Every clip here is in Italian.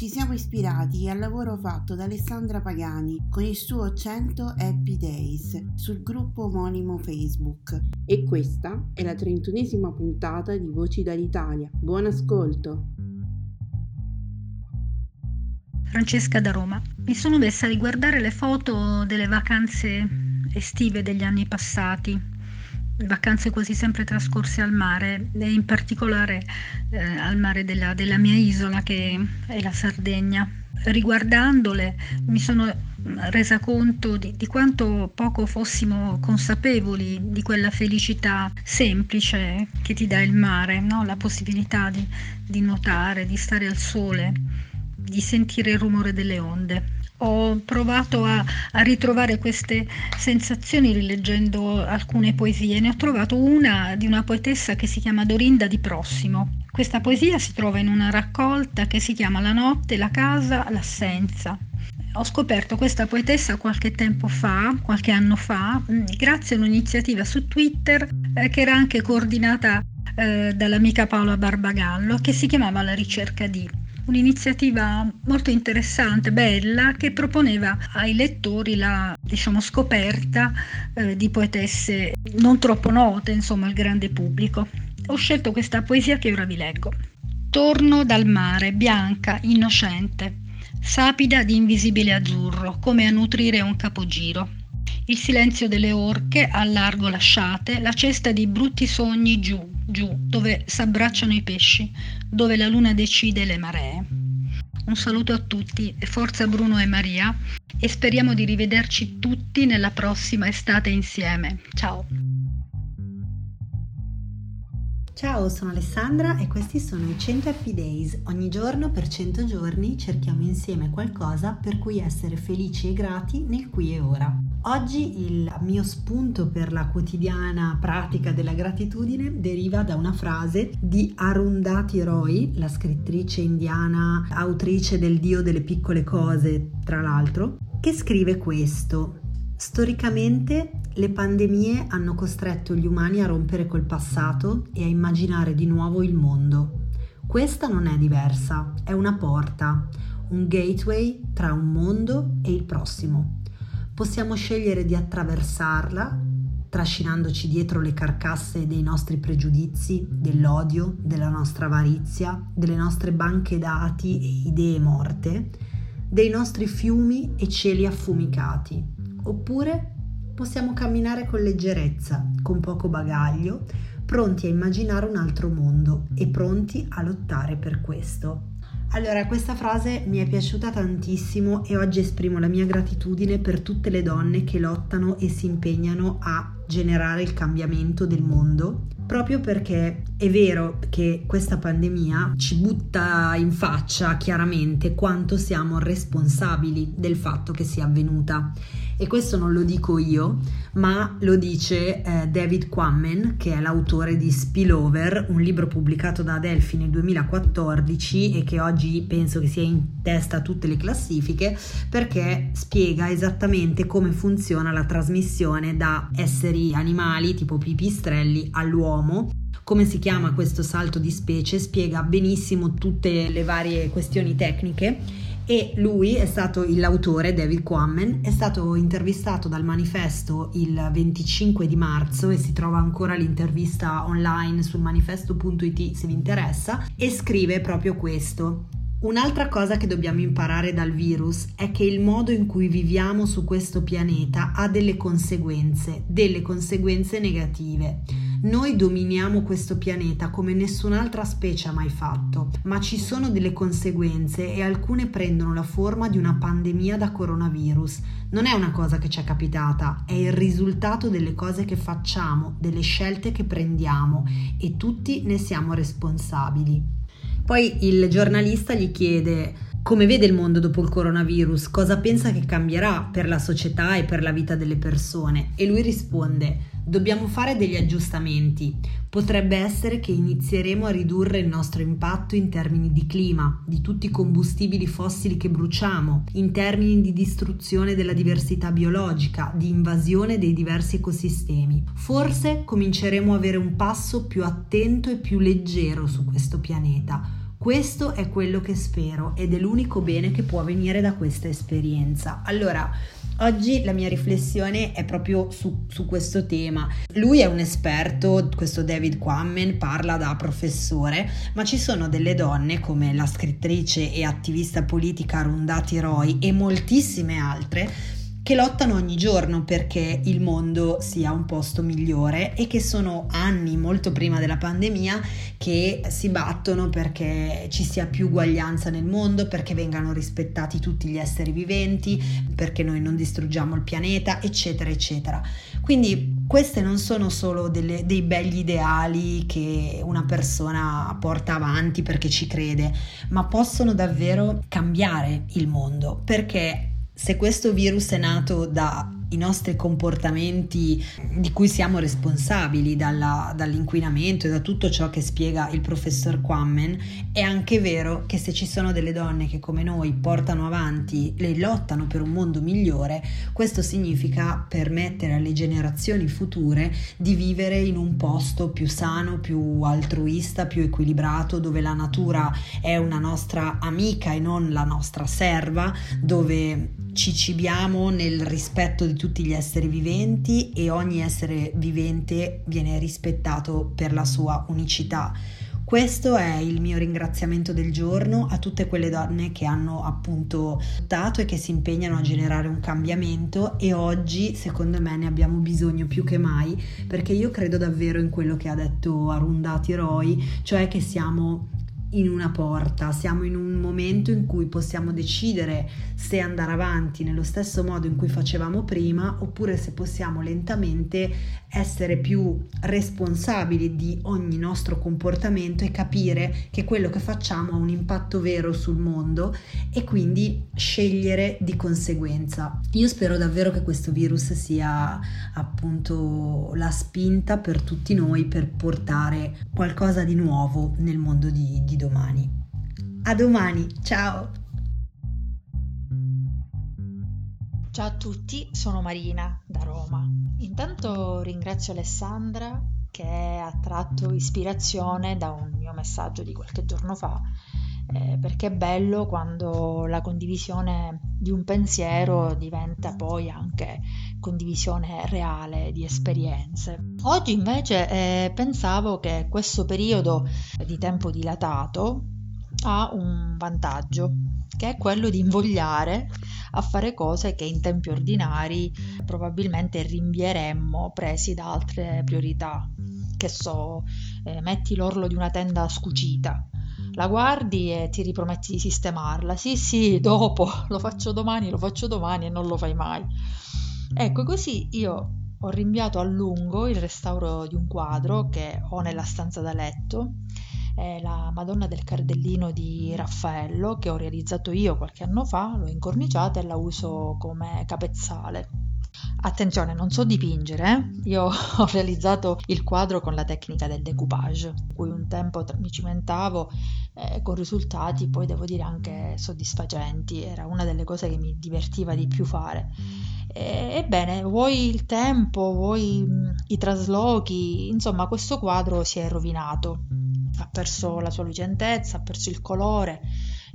Ci siamo ispirati al lavoro fatto da Alessandra Pagani con il suo 100 Happy Days sul gruppo omonimo Facebook. E questa è la trentunesima puntata di Voci dall'Italia. Buon ascolto! Francesca da Roma. Mi sono messa a riguardare le foto delle vacanze estive degli anni passati vacanze quasi sempre trascorse al mare e in particolare eh, al mare della, della mia isola che è la Sardegna. Riguardandole mi sono resa conto di, di, quanto poco fossimo consapevoli di quella felicità semplice che ti dà il mare, no? la possibilità di, di nuotare, di stare al sole, di sentire il rumore delle onde ho provato a, a, ritrovare queste sensazioni rileggendo alcune poesie. Ne ho trovato una di una poetessa che si chiama Dorinda di Prossimo. Questa poesia si trova in una raccolta che si chiama La notte, la casa, l'assenza. Ho scoperto questa poetessa qualche tempo fa, qualche anno fa, grazie a un'iniziativa su Twitter eh, che era anche coordinata eh, dall'amica Paola Barbagallo, che si chiamava La ricerca di un'iniziativa molto interessante, bella, che proponeva ai lettori la diciamo, scoperta eh, di poetesse non troppo note, insomma, al grande pubblico. Ho scelto questa poesia che ora vi leggo. Torno dal mare, bianca, innocente, sapida di invisibile azzurro, come a nutrire un capogiro. Il silenzio delle orche al largo lasciate, la cesta di brutti sogni giù, giù, dove s'abbracciano i pesci, dove la luna decide le maree. Un saluto a tutti e forza Bruno e Maria e speriamo di rivederci tutti nella prossima estate insieme. Ciao! Ciao, sono Alessandra e questi sono i 100 Happy Days. Ogni giorno per 100 giorni cerchiamo insieme qualcosa per cui essere felici e grati nel qui e ora. Oggi il mio spunto per la quotidiana pratica della gratitudine deriva da una frase di Arundhati Roy, la scrittrice indiana, autrice del Dio delle piccole cose, tra l'altro, che scrive questo. Storicamente le pandemie hanno costretto gli umani a rompere col passato e a immaginare di nuovo il mondo. Questa non è diversa, è una porta, un gateway tra un mondo e il prossimo. Possiamo scegliere di attraversarla trascinandoci dietro le carcasse dei nostri pregiudizi, dell'odio, della nostra avarizia, delle nostre banche dati e idee morte, dei nostri fiumi e cieli affumicati. Oppure possiamo camminare con leggerezza, con poco bagaglio, pronti a immaginare un altro mondo e pronti a lottare per questo. Allora, questa frase mi è piaciuta tantissimo e oggi esprimo la mia gratitudine per tutte le donne che lottano e si impegnano a generare il cambiamento del mondo, proprio perché è vero che questa pandemia ci butta in faccia chiaramente quanto siamo responsabili del fatto che sia avvenuta e questo non lo dico io, ma lo dice eh, David Quammen, che è l'autore di Spillover, un libro pubblicato da Adelphi nel 2014 e che oggi penso che sia in testa a tutte le classifiche, perché spiega esattamente come funziona la trasmissione da esseri animali tipo pipistrelli all'uomo. Come si chiama questo salto di specie, spiega benissimo tutte le varie questioni tecniche e lui è stato l'autore, David Quammen, è stato intervistato dal manifesto il 25 di marzo e si trova ancora l'intervista online sul manifesto.it se vi interessa e scrive proprio questo. Un'altra cosa che dobbiamo imparare dal virus è che il modo in cui viviamo su questo pianeta ha delle conseguenze, delle conseguenze negative. Noi dominiamo questo pianeta come nessun'altra specie ha mai fatto, ma ci sono delle conseguenze e alcune prendono la forma di una pandemia da coronavirus. Non è una cosa che ci è capitata, è il risultato delle cose che facciamo, delle scelte che prendiamo e tutti ne siamo responsabili. Poi il giornalista gli chiede come vede il mondo dopo il coronavirus, cosa pensa che cambierà per la società e per la vita delle persone e lui risponde dobbiamo fare degli aggiustamenti. Potrebbe essere che inizieremo a ridurre il nostro impatto in termini di clima, di tutti i combustibili fossili che bruciamo, in termini di distruzione della diversità biologica, di invasione dei diversi ecosistemi. Forse cominceremo a avere un passo più attento e più leggero su questo pianeta questo è quello che spero ed è l'unico bene che può venire da questa esperienza. Allora, oggi la mia riflessione è proprio su, su questo tema. Lui è un esperto, questo David Quammen, parla da professore, ma ci sono delle donne come la scrittrice e attivista politica Rundati Roy e moltissime altre che lottano ogni giorno perché il mondo sia un posto migliore e che sono anni, molto prima della pandemia, che si battono perché ci sia più uguaglianza nel mondo, perché vengano rispettati tutti gli esseri viventi, perché noi non distruggiamo il pianeta, eccetera, eccetera. Quindi queste non sono solo delle, dei begli ideali che una persona porta avanti perché ci crede, ma possono davvero cambiare il mondo perché se questo virus è nato da i nostri comportamenti di cui siamo responsabili dalla, dall'inquinamento e da tutto ciò che spiega il professor Quammen, è anche vero che se ci sono delle donne che come noi portano avanti, le lottano per un mondo migliore, questo significa permettere alle generazioni future di vivere in un posto più sano, più altruista, più equilibrato, dove la natura è una nostra amica e non la nostra serva, dove ci cibiamo nel rispetto di tutti gli esseri viventi e ogni essere vivente viene rispettato per la sua unicità. Questo è il mio ringraziamento del giorno a tutte quelle donne che hanno appunto dato e che si impegnano a generare un cambiamento e oggi secondo me ne abbiamo bisogno più che mai perché io credo davvero in quello che ha detto Arundhati Roy, cioè che siamo in una porta, siamo in un momento in cui possiamo decidere se andare avanti nello stesso modo in cui facevamo prima oppure se possiamo lentamente essere più responsabili di ogni nostro comportamento e capire che quello che facciamo ha un impatto vero sul mondo e quindi scegliere di conseguenza. Io spero davvero che questo virus sia appunto la spinta per tutti noi per portare qualcosa di nuovo nel mondo di, di domani. A domani, ciao! Ciao a tutti, sono Marina da Roma. Intanto ringrazio Alessandra che ha tratto ispirazione da un mio messaggio di qualche giorno fa, eh, perché è bello quando la condivisione di un pensiero diventa poi anche condivisione reale di esperienze. Oggi invece eh, pensavo che questo periodo di tempo dilatato ha un vantaggio, che è quello di invogliare a fare cose che in tempi ordinari probabilmente rinvieremmo presi da altre priorità. Che so, eh, metti l'orlo di una tenda scucita, la guardi e ti riprometti di sistemarla. Sì, sì, dopo, lo faccio domani, lo faccio domani e non lo fai mai. Ecco, così io ho rinviato a lungo il restauro di un quadro che ho nella stanza da letto, è la Madonna del Cardellino di Raffaello che ho realizzato io qualche anno fa, l'ho incorniciata e la uso come capezzale. Attenzione, non so dipingere, eh? io ho realizzato il quadro con la tecnica del decoupage, cui un tempo mi cimentavo eh, con risultati poi devo dire anche soddisfacenti, era una delle cose che mi divertiva di più fare. Ebbene, vuoi il tempo, vuoi mh, i traslochi, insomma questo quadro si è rovinato, ha perso la sua lucentezza, ha perso il colore,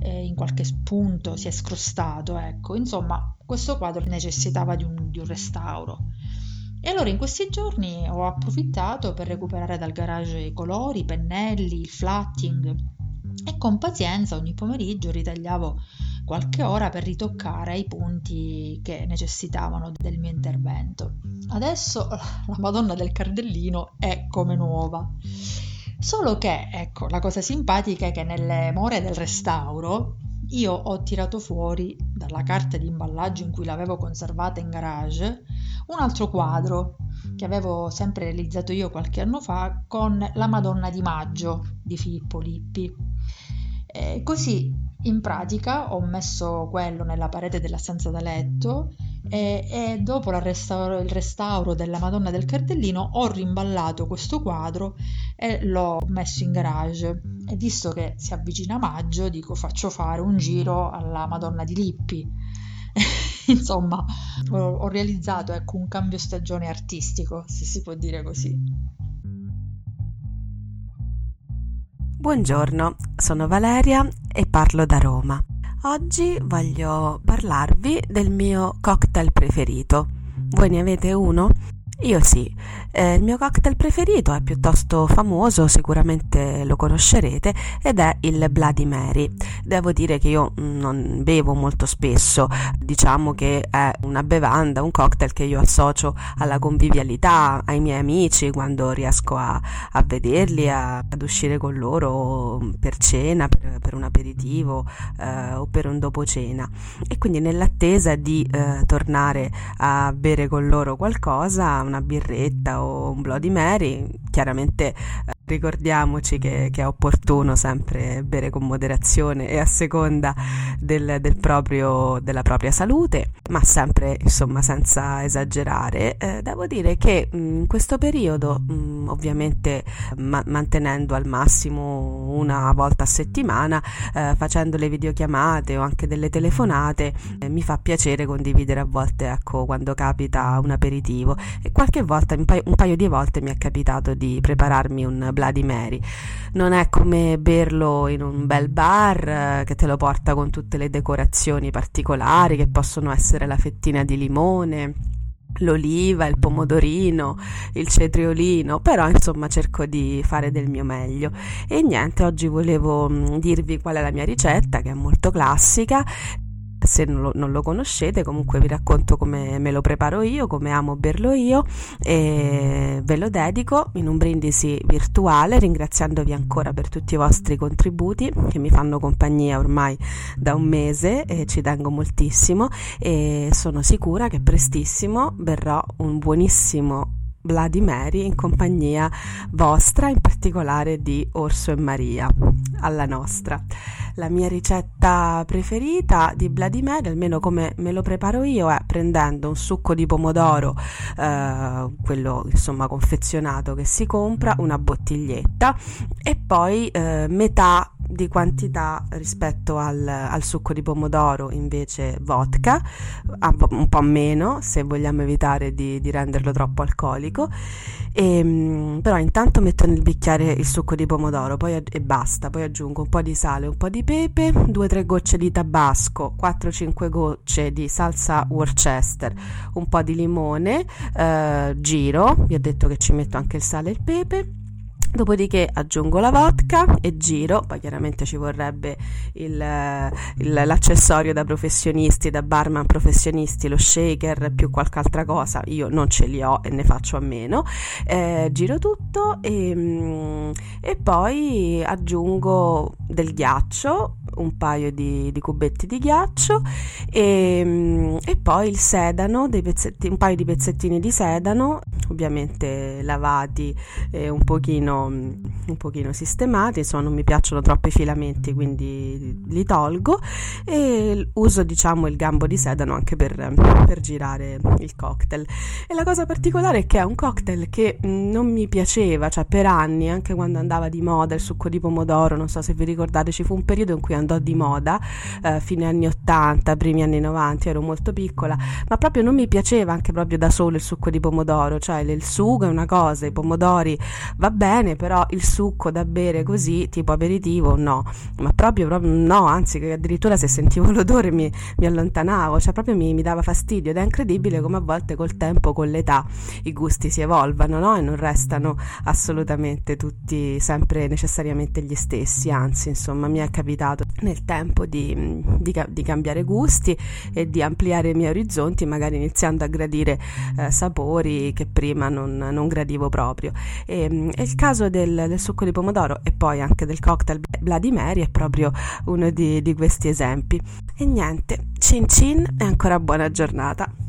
eh, in qualche punto si è scrostato, ecco, insomma questo quadro necessitava di un, di un restauro. E allora in questi giorni ho approfittato per recuperare dal garage i colori, i pennelli, il flatting e con pazienza ogni pomeriggio ritagliavo qualche ora per ritoccare i punti che necessitavano del mio intervento. Adesso la Madonna del Cardellino è come nuova. Solo che, ecco, la cosa simpatica è che nelle more del restauro io ho tirato fuori dalla carta di imballaggio in cui l'avevo conservata in garage un altro quadro che avevo sempre realizzato io qualche anno fa con la Madonna di Maggio di Filippo Lippi. E così in pratica ho messo quello nella parete della stanza da letto e, e dopo restauro, il restauro della Madonna del Cardellino ho rimballato questo quadro e l'ho messo in garage. E visto che si avvicina maggio dico faccio fare un giro alla Madonna di Lippi. Insomma ho, ho realizzato ecco, un cambio stagione artistico se si può dire così Buongiorno, sono Valeria e parlo da Roma. Oggi voglio parlarvi del mio cocktail preferito. Voi ne avete uno? Io sì, eh, il mio cocktail preferito è piuttosto famoso, sicuramente lo conoscerete, ed è il Bloody Mary. Devo dire che io non bevo molto spesso, diciamo che è una bevanda, un cocktail che io associo alla convivialità, ai miei amici quando riesco a, a vederli, a, ad uscire con loro per cena, per, per un aperitivo eh, o per un dopo cena. E quindi nell'attesa di eh, tornare a bere con loro qualcosa, una birretta o un Bloody Mary, chiaramente ricordiamoci che, che, è opportuno sempre bere con moderazione e a seconda del, del proprio, della propria salute, ma sempre insomma senza esagerare. Eh, devo dire che mh, in questo periodo, mh, ovviamente ma- mantenendo al massimo una volta a settimana, eh, facendo le videochiamate o anche delle telefonate, eh, mi fa piacere condividere a volte, ecco, quando capita un aperitivo e qualche volta, un paio, un paio di volte mi è capitato di prepararmi un Bloody Mary. Non è come berlo in un bel bar eh, che te lo porta con tutte le decorazioni particolari che possono essere la fettina di limone, l'oliva, il pomodorino, il cetriolino, però insomma cerco di fare del mio meglio. E niente, oggi volevo mm, dirvi qual è la mia ricetta, che è molto classica se non lo, non lo, conoscete comunque vi racconto come me lo preparo io, come amo berlo io e ve lo dedico in un brindisi virtuale ringraziandovi ancora per tutti i vostri contributi che mi fanno compagnia ormai da un mese e ci tengo moltissimo e sono sicura che prestissimo berrò un buonissimo Mary in compagnia vostra, in particolare di Orso e Maria, alla nostra. La mia ricetta preferita di Mary, almeno come me lo preparo io, è prendendo un succo di pomodoro, eh, quello insomma confezionato che si compra, una bottiglietta e poi eh, metà di quantità rispetto al, al, succo di pomodoro invece vodka, un po' meno se vogliamo evitare di, di renderlo troppo alcolico, e, ehm, però intanto metto nel bicchiere il succo di pomodoro poi, e basta, poi aggiungo un po' di sale, un po' di pepe, 2-3 gocce di tabasco, 4-5 gocce di salsa Worcester, un po' di limone, eh, giro, vi ho detto che ci metto anche il sale e il pepe Dopodiché aggiungo la vodka e giro, poi chiaramente ci vorrebbe il, il, l'accessorio da professionisti, da barman professionisti, lo shaker più qualche altra cosa, io non ce li ho e ne faccio a meno, eh, giro tutto e, mm, e, poi aggiungo del ghiaccio, un paio di, di cubetti di ghiaccio e, mm, e poi il sedano, un paio di pezzettini di sedano, ovviamente lavati eh, un pochino un pochino sistemati, insomma non mi piacciono troppo i filamenti quindi li tolgo e uso diciamo il gambo di sedano anche per, per girare il cocktail. E la cosa particolare è che è un cocktail che non mi piaceva, cioè per anni anche quando andava di moda il succo di pomodoro, non so se vi ricordate ci fu un periodo in cui andò di moda eh, fine anni 80, primi anni 90, ero molto piccola, ma proprio non mi piaceva anche proprio da solo il succo di pomodoro, cioè il sugo è una cosa, i pomodori va bene, però il succo da bere così, tipo aperitivo, no, ma proprio, proprio no, anzi che addirittura se sentivo l'odore mi, mi allontanavo, cioè proprio mi, mi, dava fastidio ed è incredibile come a volte col tempo, con l'età, i gusti si evolvano, no? E non restano assolutamente tutti sempre necessariamente gli stessi, anzi, insomma, mi è capitato nel tempo di, di, di cambiare gusti e di ampliare i miei orizzonti, magari iniziando a gradire eh, sapori che prima non, non gradivo proprio. E, e il caso del, del, succo di pomodoro e poi anche del cocktail Bloody Mary è proprio uno di, di questi esempi. E niente, cin cin e ancora buona giornata.